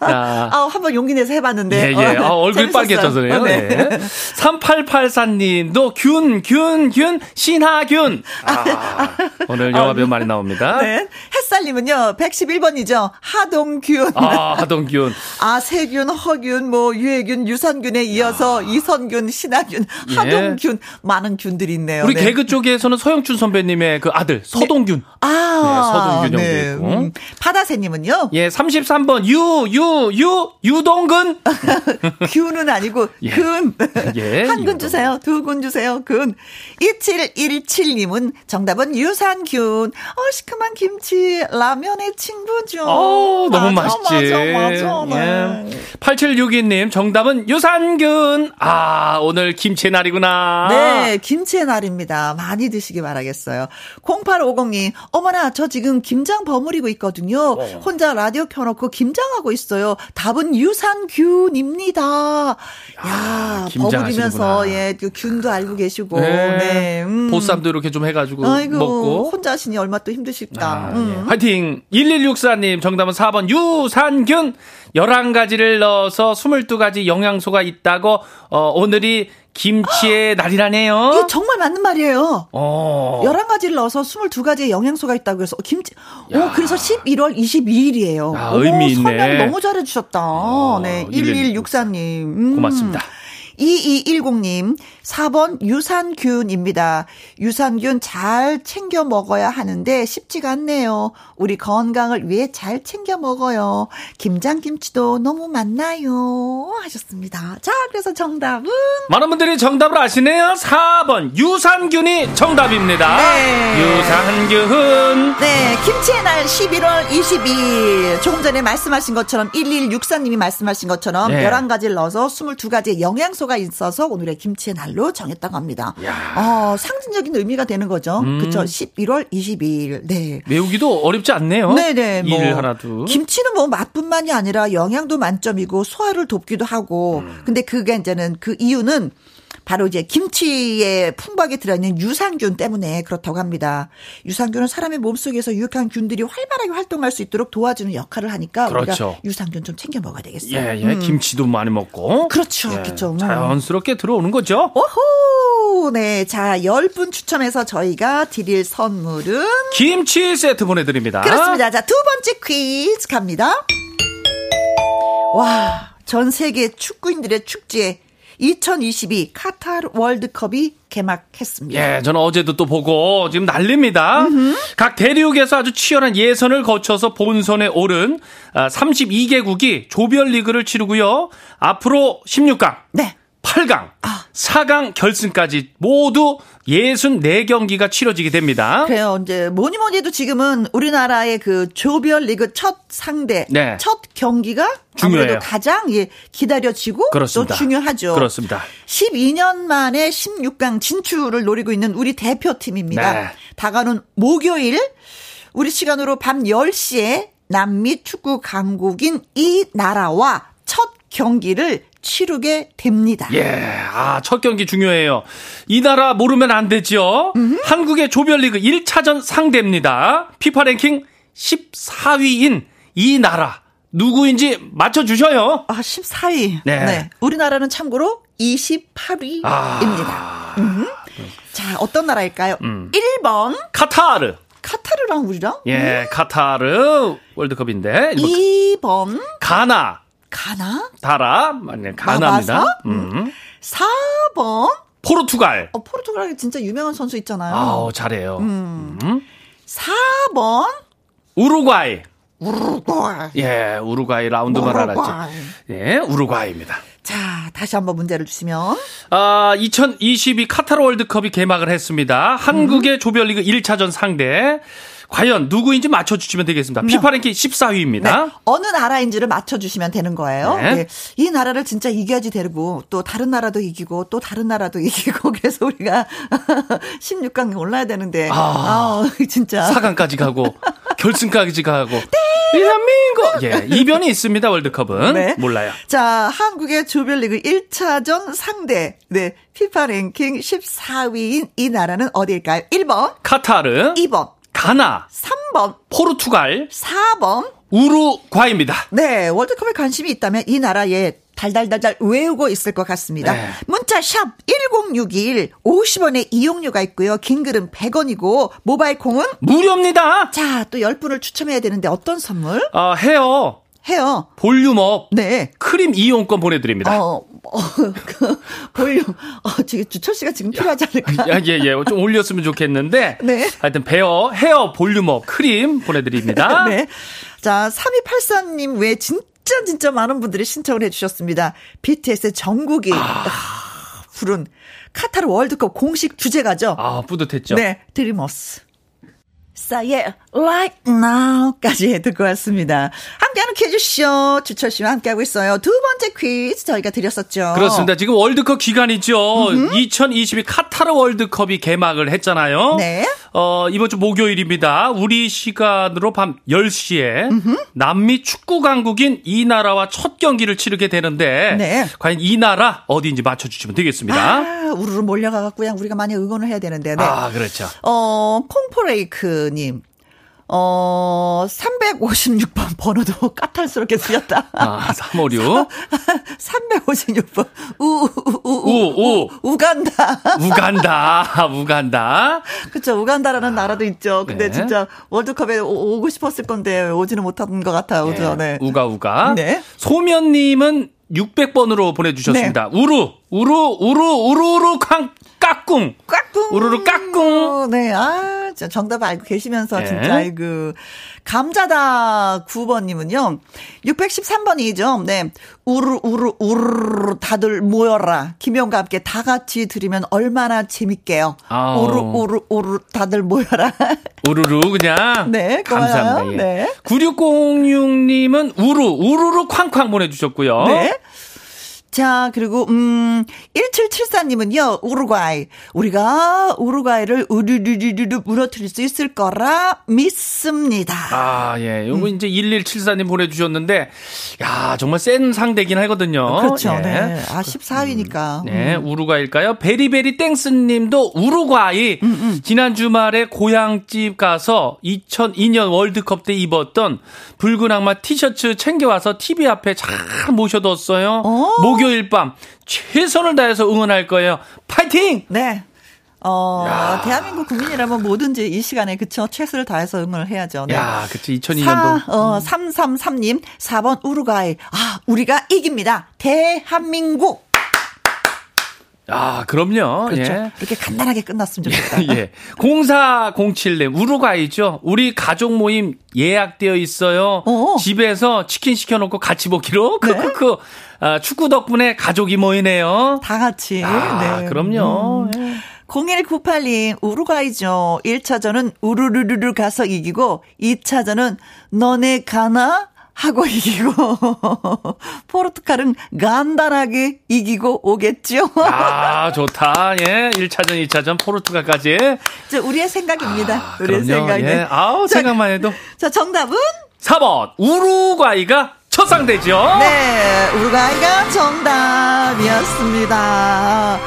자. 아, 한번 용기 내서 해봤는데. 예, 예. 어, 아. 빨개져서네요. 어, 네. 네. 3884님도 균, 균, 균, 신하균. 아, 오늘 영화 배우 많이 나옵니다. <laughs> 네. 햇살님은요, 111번이죠. 하동균. 아, 하동균. <laughs> 아, 세균, 허균, 뭐, 유해균, 유산균에 이어서 이선균, 신하균, 예. 하동균. 많은 균들이 있네요. 우리 네. 개그 쪽에서는 서영춘 선배님의 그 아들 서동균. 아, 네, 서동균 형도 있고. 파다새님은요? 예, 33번 유, 유, 유, 유동근. <laughs> 균은 아니고 <laughs> 예. 근. 예, <laughs> 한근 유동. 주세요. 두 근 주세요. 근. 2717님은 정답은 유산균. 어, 시큼한 김치, 라면의 친구죠. 어, 너무 맞아, 맛있지. 맞아, 맞아. 네. 예. 8762님, 정답은 유산균. 아, 오늘 김치 날이구나. 네, 김치의 날입니다. 많이 드시기 바라겠어요. 0850님, 어머나, 저 지금 김장 버무리고 있거든요. 혼자 라디오 켜놓고 김장하고 있어요. 답은 유산균입니다. 야, 김장하시는구나. 버무리면서, 예, 그 균도 알고 계시고, 네. 네. 음. 보쌈도 이렇게 좀 해가지고 아이고, 먹고. 혼자 하시니 얼마 또 힘드실까. 아, 음. 예. 화이팅! 1164님, 정답은 4번 유산균. 11가지를 넣어서 22가지 영양소가 있다고, 어, 오늘이 김치의 <gasps> 날이라네요. 이게 정말 맞는 말이에요. 어. 11가지를 넣어서 22가지의 영양소가 있다고 해서 김치 오 야. 그래서 11월 22일이에요. 야, 의미 있네. 설명 너무 잘해 주셨다. 네. 1164. 1164님. 음. 고맙습니다. 2210님, 4번 유산균입니다. 유산균 잘 챙겨 먹어야 하는데 쉽지가 않네요. 우리 건강을 위해 잘 챙겨 먹어요. 김장김치도 너무 많나요? 하셨습니다. 자, 그래서 정답은? 많은 분들이 정답을 아시네요. 4번 유산균이 정답입니다. 네. 유산균. 네, 김치의 날 11월 22일. 조금 전에 말씀하신 것처럼 1164님이 말씀하신 것처럼 네. 11가지를 넣어서 22가지의 영양소가 있어서 오늘의 김치의 날로 정했다고 합니다. 어, 상징적인 의미가 되는 거죠. 음. 그쵸 11월 22일. 네. 외우기도 어렵지 않네요. 네네. 뭐 일 하나 둘. 김치는 뭐 맛뿐만이 아니라 영양도 만점이고 소화를 돕기도 하고. 음. 근데 그게 이제는 그 이유는 바로 이제 김치에 풍부하게 들어있는 유산균 때문에 그렇다고 합니다. 유산균은 사람의 몸속에서 유익한 균들이 활발하게 활동할 수 있도록 도와주는 역할을 하니까 그렇죠. 우리가 유산균 좀 챙겨 먹어야 되겠어요. 예, 예. 김치도 많이 먹고. 그렇죠. 예, 그렇죠. 음. 자연스럽게 들어오는 거죠. 오호! 네. 자, 10분 추첨해서 저희가 드릴 선물은 김치 세트 보내 드립니다. 그렇습니다. 자, 두 번째 퀴즈 갑니다. 와, 전 세계 축구인들의 축제 2022 카타르 월드컵이 개막했습니다. 예, 저는 어제도 또 보고 지금 난립니다. 각 대륙에서 아주 치열한 예선을 거쳐서 본선에 오른 32개국이 조별리그를 치르고요. 앞으로 16강, 네. 8강, 4강 결승까지 모두 64경기가 치러지게 됩니다. 그래요. 이제 뭐니 뭐니 해도 지금은 우리나라의 그 조별 리그 첫 상대, 네. 첫 경기가 중요해요. 아무래도 가장 예, 기다려지고 그렇습니다. 또 중요하죠. 그렇습니다. 12년 만에 16강 진출을 노리고 있는 우리 대표팀입니다. 네. 다가오는 목요일 우리 시간으로 밤 10시에 남미 축구 강국인 이 나라와 첫 경기를 치르게 됩니다. 예, 아, 첫 경기 중요해요. 이 나라 모르면 안 되죠. 한국의 조별리그 1차전 상대입니다. 피파 랭킹 14위인 이 나라. 누구인지 맞춰주셔요. 아, 14위. 네. 우리나라는 참고로 28위입니다. 아. 자, 어떤 나라일까요? 음. 1번 카타르. 카타르랑 우리랑 예, 카타르 월드컵인데. 뭐 2번 가나. 가나? 다라. 맞네, 가나입니다. 음. 4번 포르투갈. 어, 포르투갈에 진짜 유명한 선수 있잖아요. 아우, 잘해요. 음. 4번 우루과이. 우루과이. 예, 우루과이 라운드만. 우루과이. 예, 우루과이입니다. 자, 다시 한번 문제를 주시면 아, 2022 카타르 월드컵이 개막을 했습니다. 한국의 조별리그 1차전 상대. 과연 누구인지 맞춰주시면 되겠습니다. 피파 랭킹 14위입니다. 네, 어느 나라인지를 맞춰주시면 되는 거예요. 네. 네. 이 나라를 진짜 이겨야지 되고 또 다른 나라도 이기고 또 다른 나라도 <laughs> 이기고 그래서 우리가 <laughs> 16강에 올라야 되는데 아. 아, <laughs> 진짜 4강까지 가고 결승까지 가고 대한민국 예 이변이 있습니다 월드컵은 네. 몰라요 자, 한국의 조별리그 1차전 상대. 네. 피파 랭킹 14위인 이 나라는 어디일까요? 1번, 카타르 2번, 가나 3번, 포르투갈 4번. 우루과이입니다 네, 월드컵에 관심이 있다면 이 나라에 달달달달 외우고 있을 것 같습니다. 네. 문자 샵 1061, 50원의 이용료가 있고요. 긴 글은 100원이고 모바일 콩은 무료입니다 자, 또 10분을 추첨해야 되는데 어떤 선물? 어, 헤어 해요. 볼륨업 네. 크림 이용권 보내드립니다. 어, 어, 그, 볼륨. 어, 지금 주철 씨가 지금 필요하지 않을까? 야, 예, 예. 좀 올렸으면 좋겠는데. 네. 하여튼, 베어 헤어 볼륨업 크림 보내드립니다. <laughs> 네. 자, 3284님 외에 진짜 진짜 많은 분들이 신청을 해주셨습니다. BTS의 정국이 아, 부른 카타르 월드컵 공식 주제가죠. 아, 뿌듯했죠. 네, Dreamers. 싸예 right now까지 듣고 왔습니다. 함께하는 퀴즈쇼 주철 씨와 함께하고 있어요. 두 번째 퀴즈 저희가 드렸었죠. 그렇습니다. 지금 월드컵 기간이죠. 2022 카타르 월드컵이 개막을 했잖아요. 네. 어, 이번 주 목요일입니다. 우리 시간으로 밤 10시에 남미 축구 강국인 이 나라와 첫 경기를 치르게 되는데 네. 과연 이 나라 어디인지 맞춰 주시면 되겠습니다. 아, 우르르 몰려가 갖고 그냥 우리가 많이 응원을 해야 되는데. 네. 아, 그렇죠. 어, 콩포레이크 님. 어, 356번 번호도 <laughs> 까탈스럽게 쓰였다. 아, 356. 356번. <laughs> 우, 우, 우, 우, 우, 우. 우간다. <laughs> 우간다. 우간다. 그쵸, 우간다라는 나라도 있죠. 근데 네. 진짜 월드컵에 오, 오고 싶었을 건데 오지는 못한 것 같아요. 그죠? 네. 우가 우가. 네. 소면님은 600번으로 보내주셨습니다. 네. 우루 우루 우루 우루루 쾅 까꿍. 까꿍. 우르르 까꿍. 네, 아, 진짜 정답 알고 계시면서 네. 진짜, 아이고. 감자다 9번님은요, 613번이죠. 네. 우르, 우르, 우르, 다들 모여라. 김영과 함께 다 같이 들으면 얼마나 재밌게요. 아우. 우르, 우르, 우르, 다들 모여라. 우루루 그냥. 네, 고마워요. 감사합니다. 예. 네. 9606님은 우루 우루루 쾅쾅 보내주셨고요. 네. 자, 그리고, 음, 1774님은요, 우루과이. 우리가 우루과이를 우르르르르 무너뜨릴 수 있을 거라 믿습니다. 아, 예. 요거 음. 이제 1174님 보내주셨는데, 야, 정말 센 상대긴 하거든요. 그렇죠. 예. 네. 아, 14위니까. 네, 우루과일까요? 베리베리 땡스님도 우루과이. 음, 지난 주말에 고향집 가서 2002년 월드컵 때 입었던 붉은 악마 티셔츠 챙겨와서 TV 앞에 잘 모셔뒀어요. 어. 목요일 밤 최선을 다해서 응원할 거예요. 파이팅! 네. 어, 야. 대한민국 국민이라면 뭐든지 이 시간에 그쵸. 최선을 다해서 응원을 해야죠. 네. 야, 그치, 2002년도. 사, 어, 333님, 4번 우루과이. 아, 우리가 이깁니다. 대한민국. 아, 그럼요. 그렇죠. 예. 이렇게 간단하게 끝났으면 좋겠다. 예. 0407님, 우루과이죠? 우리 가족 모임 예약되어 있어요. 어. 집에서 치킨 시켜놓고 같이 먹기로. 네. 크크크. 아, 축구 덕분에 가족이 모이네요. 다 같이. 아, 네. 그럼요. 음. 예. 0198님, 우루과이죠. 1차전은 우르르르르 가서 이기고, 2차전은 너네 가나? 하고 이기고, <laughs> 포르투갈은 간단하게 이기고 오겠죠. 아, 좋다. 예. 1차전, 2차전, 포르투갈까지. 저 우리의 생각입니다. 아, 우리의. 생각이. 예. 아우, 자, 생각만 해도. 자, 정답은? 4번, 우루과이가 첫 상대죠. 네, 우루과이가 정답이었습니다.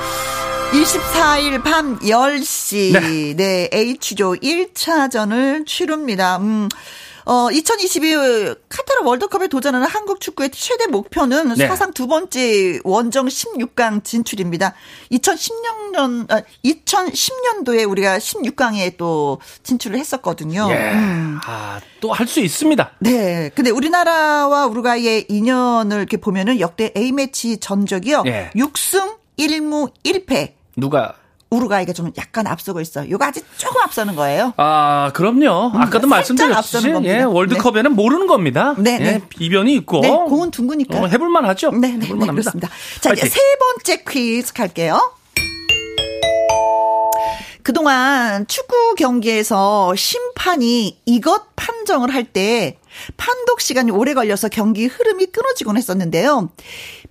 24일 밤 10시, 네, H조 1차전을 치릅니다. 음, 어, 2022 카타르 월드컵에 도전하는 한국 축구의 최대 목표는 네. 사상 두 번째 원정 16강 진출입니다. 2010년, 아, 2010년도에 우리가 16강에 또 진출을 했었거든요. 예. 음. 아, 또 할 수 있습니다. 네. 근데 우리나라와 우루과이의 인연을 이렇게 보면은 역대 A매치 전적이요. 예. 6승 1무 1패. 누가 우루과이가 좀 약간 앞서고 있어요. 요거 아직 조금 앞서는 거예요. 아, 그럼요. 아까도 음, 살짝 말씀드렸듯이. 예, 월드컵에는 모르는 겁니다. 네, 예, 네. 비변이 있고. 네, 공은 둥그니까. 어, 해볼 만 하죠? 네, 네, 네, 해볼 만 합니다. 그렇습니다. 자, 이제 파이팅. 세 번째 퀴즈 갈게요. 그동안 축구 경기에서 심판이 이것 판정을 할 때 판독 시간이 오래 걸려서 경기 흐름이 끊어지곤 했었는데요.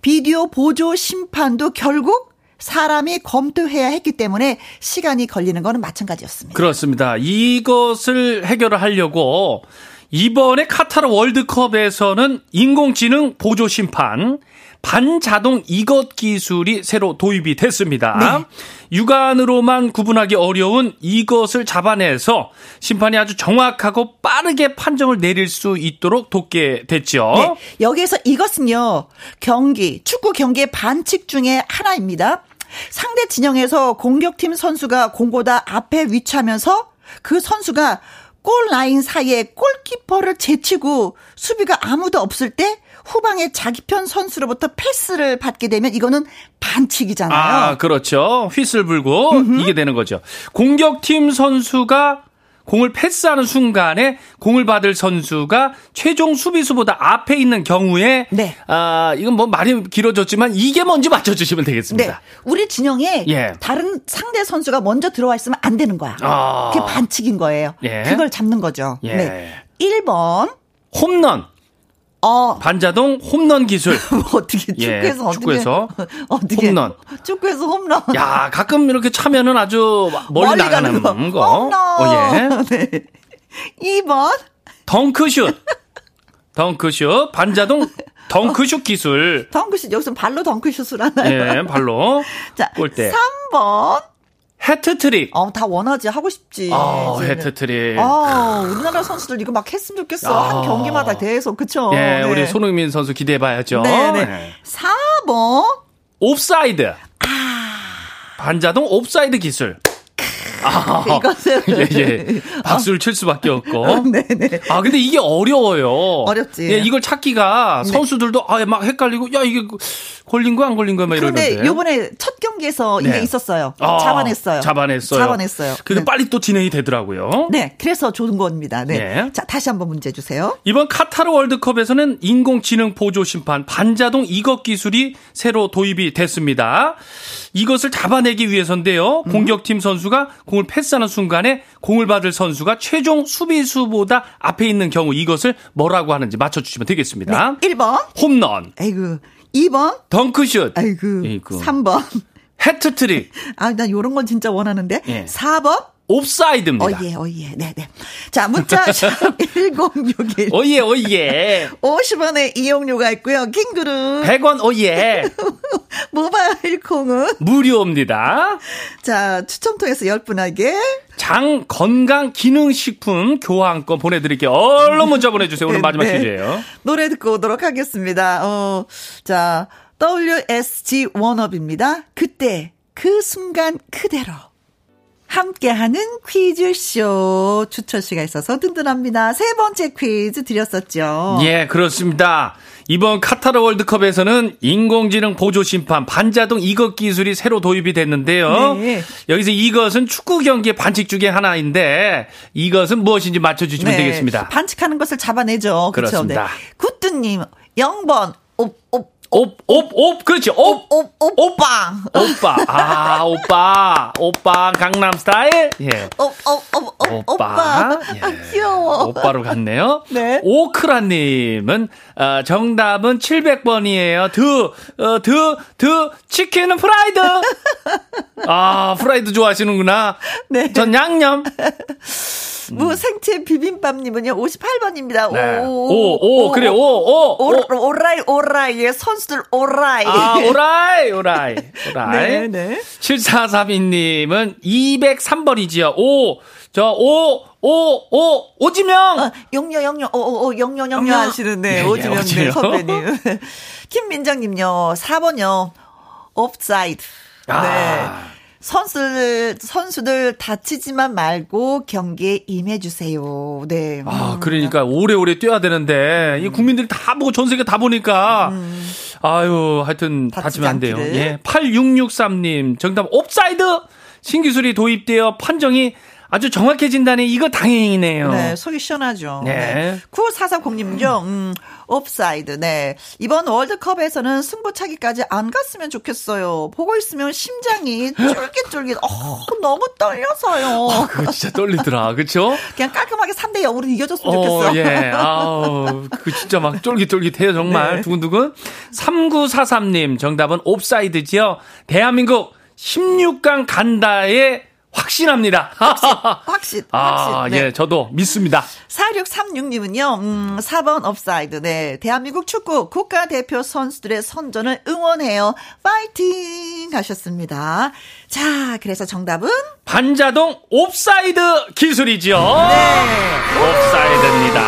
비디오 보조 심판도 결국 사람이 검토해야 했기 때문에 시간이 걸리는 거는 마찬가지였습니다. 그렇습니다. 이것을 해결을 하려고 이번에 카타르 월드컵에서는 인공지능 보조 심판 반자동 이것 기술이 새로 도입이 됐습니다. 네. 육안으로만 구분하기 어려운 이것을 잡아내서 심판이 아주 정확하고 빠르게 판정을 내릴 수 있도록 돕게 됐죠. 네, 여기에서 이것은요, 경기, 축구 경기의 반칙 중에 하나입니다. 상대 진영에서 공격팀 선수가 공보다 앞에 위치하면서 그 선수가 골 라인 사이에 골키퍼를 제치고 수비가 아무도 없을 때 후방의 자기 편 선수로부터 패스를 받게 되면 이거는 반칙이잖아요. 아, 그렇죠. 휘슬 불고 이게 되는 거죠. 공격팀 선수가 공을 패스하는 순간에 공을 받을 선수가 최종 수비수보다 앞에 있는 경우에 네. 아, 이건 뭐 말이 길어졌지만 이게 뭔지 맞춰 주시면 네. 되겠습니다. 우리 진영에 예. 다른 상대 선수가 먼저 들어와 있으면 안 되는 거야. 아. 그게 반칙인 거예요. 예. 그걸 잡는 거죠. 예. 네. 1번. 홈런. 어, 반자동 홈런 기술. <laughs> 어떻게 예, 축구에서 어떻게 축구에서 <laughs> 어떻게 홈런. 축구에서 홈런. 야, 가끔 이렇게 차면은 아주 멀리, 나가는 거. 홈런. 어, 예. <laughs> 네. 2번. 덩크슛. 덩크슛. 반자동 덩크슛 기술. 덩크슛 여기서 발로 덩크슛을 하나요? 예, 발로. 자, 골대. 3번. 해트트릭. 어, 다 원하지 하고 싶지. 아. 해트트릭. 아, 우리나라 선수들 이거 막 했으면 좋겠어. 아. 한 경기마다 계속 그쵸? 예, 네. 우리 손흥민 선수 기대해 봐야죠. 네네. 예. 4번. 옵사이드. 아. 반자동 옵사이드 기술. 아, <laughs> 이것은. 예, 예. 박수를 칠 수밖에 없고. 네네. 아, 근데 이게 어려워요. 어렵지. 예, 이걸 찾기가 네. 선수들도 아, 막 헷갈리고, 야, 이게 걸린 거 안 걸린 거막 이러는데. 그런데 요번에 첫 경기에서 이게 네. 있었어요. 아, 잡아냈어요. 잡아냈어요. 잡아냈어요. 근데 네. 빨리 또 진행이 되더라고요. 네, 그래서 좋은 겁니다. 네. 네. 자, 다시 한번 문제 주세요. 이번 카타르 월드컵에서는 인공지능 보조 심판 반자동 이것 기술이 새로 도입이 됐습니다. 이것을 잡아내기 위해서인데요. 공격팀 선수가 공을 패스하는 순간에 공을 받을 선수가 최종 수비수보다 앞에 있는 경우 이것을 뭐라고 하는지 맞춰주시면 되겠습니다. 네. 1번. 홈런, 아이고. 2번. 덩크슛, 아이고. 아이고. 3번. 해트트릭, <laughs> 아, 난 요런 건 진짜 원하는데. 예. 4번. 옵사이드입니다. 어예, 어예. 네, 네. 자, 문자 <laughs> 샵 1061. 오예, 오예. 50원의 이용료가 있고요. 긴 글은 100원, 오예. <laughs> 모바일 콩은 무료입니다. 자, 추첨 통해서 10분에게 장 건강 기능식품 교환권 보내드릴게요. 얼른 문자 보내주세요. 오늘 마지막 네. 퀴즈예요. 노래 듣고 오도록 하겠습니다. 어, 자, WSG 원업입니다. 그때 그 순간 그대로. 함께하는 퀴즈쇼 주철 씨가 있어서 든든합니다. 세 번째 퀴즈 드렸었죠. 예, 그렇습니다. 이번 카타르 월드컵에서는 인공지능 보조 심판 반자동 이것 기술이 새로 도입이 됐는데요. 네. 여기서 이것은 축구 경기의 반칙 중에 하나인데 이것은 무엇인지 맞춰주시면 되겠습니다. 네. 반칙하는 것을 잡아내죠. 그렇죠. 네. 굿드님 0번 옵, 옵, 옵, 옵, 옵, 그렇지. 옵, 옵, 옵, 오빠. 오빠. 아, 오빠. 오빠 강남 스타일. 예. 옵, 옵, 옵, 옵, 오빠. 예. 아, 귀여워. 오빠로 갔네요. 네. 오크라님은 어, 정답은 700번이에요. 드, 어, 드, 드, 치킨은 프라이드. 아, 프라이드 좋아하시는구나. 네. 전 양념. 무생채 비빔밥님은요, 58번입니다. 네. 오, 오, 오, 그래, 오, 오, 오. 오, 오라이, 오라이. 예, 선수들 오 라이. 아, 오라이, 오라이, 오라이. 네, 네. 7432님은 203번이지요. 오, 저, 오, 오, 오, 오지명! 어, 용녀, 용녀, 오, 오, 오, 용녀, 용녀 용녀. 하시는데, 예, 예, 오지명 네, 오지명. 선배님. <laughs> 김민정님요, 4번요, 옵사이드. 아. 네. 선수들, 선수들 다치지만 말고 경기에 임해주세요. 네. 아, 음. 그러니까 오래오래 뛰어야 되는데 이 국민들이 다 보고 전 세계 다 보니까 아유, 하여튼 다치면 안 돼요. 않기를. 예. 8663님 정답 옵사이드 신기술이 도입되어 판정이 아주 정확해진다니 이거 다행이네요. 네, 속이 시원하죠. 네. 9440님은요, 음, 옵사이드, 네. 이번 월드컵에서는 승부차기까지 안 갔으면 좋겠어요. 보고 있으면 심장이 쫄깃쫄깃, 어, 너무 떨려서요. 그거 진짜 떨리더라. 그쵸? 그냥 깔끔하게 3대 0으로 이겨줬으면 어, 좋겠어. 예. 아우, 그 진짜 막 쫄깃쫄깃해요, 정말. 네. 두근두근. 3943님, 정답은 옵사이드지요. 대한민국 16강 간다에 확신합니다. 확신, <laughs> 아, 확신. 네. 예, 저도 믿습니다. 4636님은요, 음, 4번 옵사이드. 네. 대한민국 축구 국가대표 선수들의 선전을 응원해요. 파이팅! 하셨습니다. 자, 그래서 정답은? 반자동 옵사이드 기술이죠. 네. 옵사이드입니다.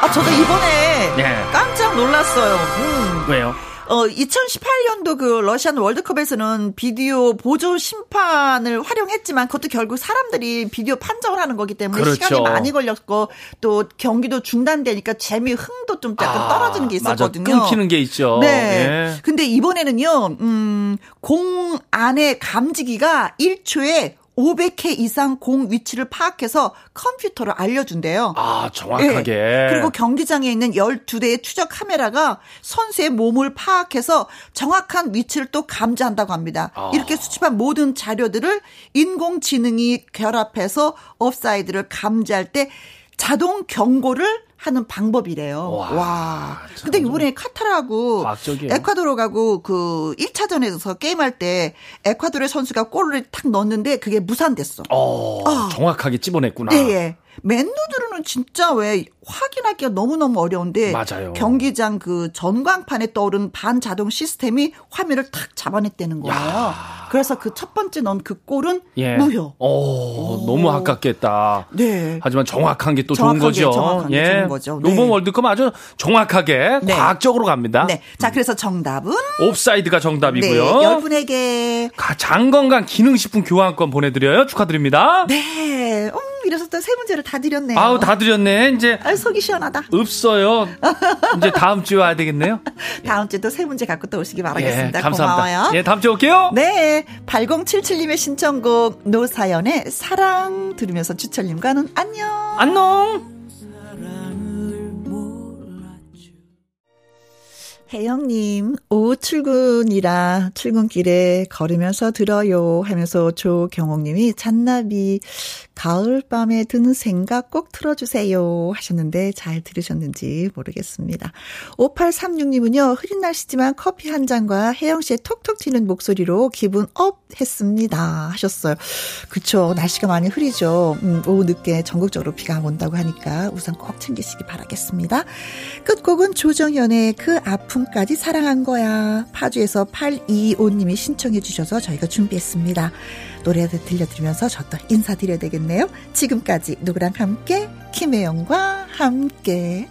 아, 저도 이번에 예. 깜짝 놀랐어요. 음. 왜요? 어, 2018년도 그 러시안 월드컵에서는 비디오 보조 심판을 활용했지만 그것도 결국 사람들이 비디오 판정을 하는 거기 때문에 그렇죠. 시간이 많이 걸렸고 또 경기도 중단되니까 재미 흥도 좀 약간 아, 떨어지는 게 맞아. 있었거든요. 끊기는 게 있죠. 네. 예. 근데 이번에는요, 음, 공 안에 감지기가 1초에 500회 이상 공 위치를 파악해서 컴퓨터로 알려준대요. 아, 정확하게. 예. 그리고 경기장에 있는 12대의 추적 카메라가 선수의 몸을 파악해서 정확한 위치를 또 감지한다고 합니다. 아. 이렇게 수집한 모든 자료들을 인공지능이 결합해서 옵사이드를 감지할 때 자동 경고를 하는 방법이래요. 와, 와. 참 근데 이번에 카타르하고 과학적이에요. 에콰도르하고 그 1차전에서 게임할 때 에콰도르의 선수가 골을 탁 넣었는데 그게 무산됐어. 어, 아. 정확하게 찝어냈구나. 예, 예. 맨눈으론 진짜 왜 확인하기가 너무너무 어려운데 맞아요. 경기장 그 전광판에 떠오른 반자동 시스템이 화면을 탁 잡아냈다는 거예요. 그래서 그 첫 번째 넣은 그 골은 예. 무효. 어, 너무 아깝겠다. 네. 하지만 정확한 게 또 좋은 거죠. 정확한 게 예. 좋은 거죠. 네. 이번 월드컵 아주 정확하게 네. 과학적으로 갑니다. 네. 자, 그래서 정답은 옵사이드가 네, 정답이고요. 여러분에게 가- 장건강 기능식품 교환권 보내드려요. 축하드립니다. 네. 음, 이래서 또 세 문제를 다 드렸네요. 아우 다 드렸네. 이제 아, 속이 시원하다. 없어요. 이제 다음 주에 와야 되겠네요. <laughs> 다음 주에 또 세 문제 갖고 또 오시기 바라겠습니다. 예, 감사합니다. 고마워요. 예, 다음 주에 올게요. 네. 8077님의 신청곡 노사연의 사랑 들으면서 주철님과는 안녕. 안녕. 혜영님, 오후 출근이라 출근길에 걸으면서 들어요 하면서 조경옥님이 잔나비 가을밤에 드는 생각 꼭 틀어주세요 하셨는데 잘 들으셨는지 모르겠습니다. 5836님은요, 흐린 날씨지만 커피 한 잔과 혜영 씨의 톡톡 튀는 목소리로 기분 up 했습니다 하셨어요. 그쵸. 날씨가 많이 흐리죠. 음, 오후 늦게 전국적으로 비가 온다고 하니까 우산 꼭 챙기시기 바라겠습니다. 끝곡은 조정현의 그 아픔까지 사랑한 거야. 파주에서 825님이 신청해 주셔서 저희가 준비했습니다. 노래 들려드리면서 저 또 인사드려야 되겠네요. 지금까지 누구랑 함께 김혜영과 함께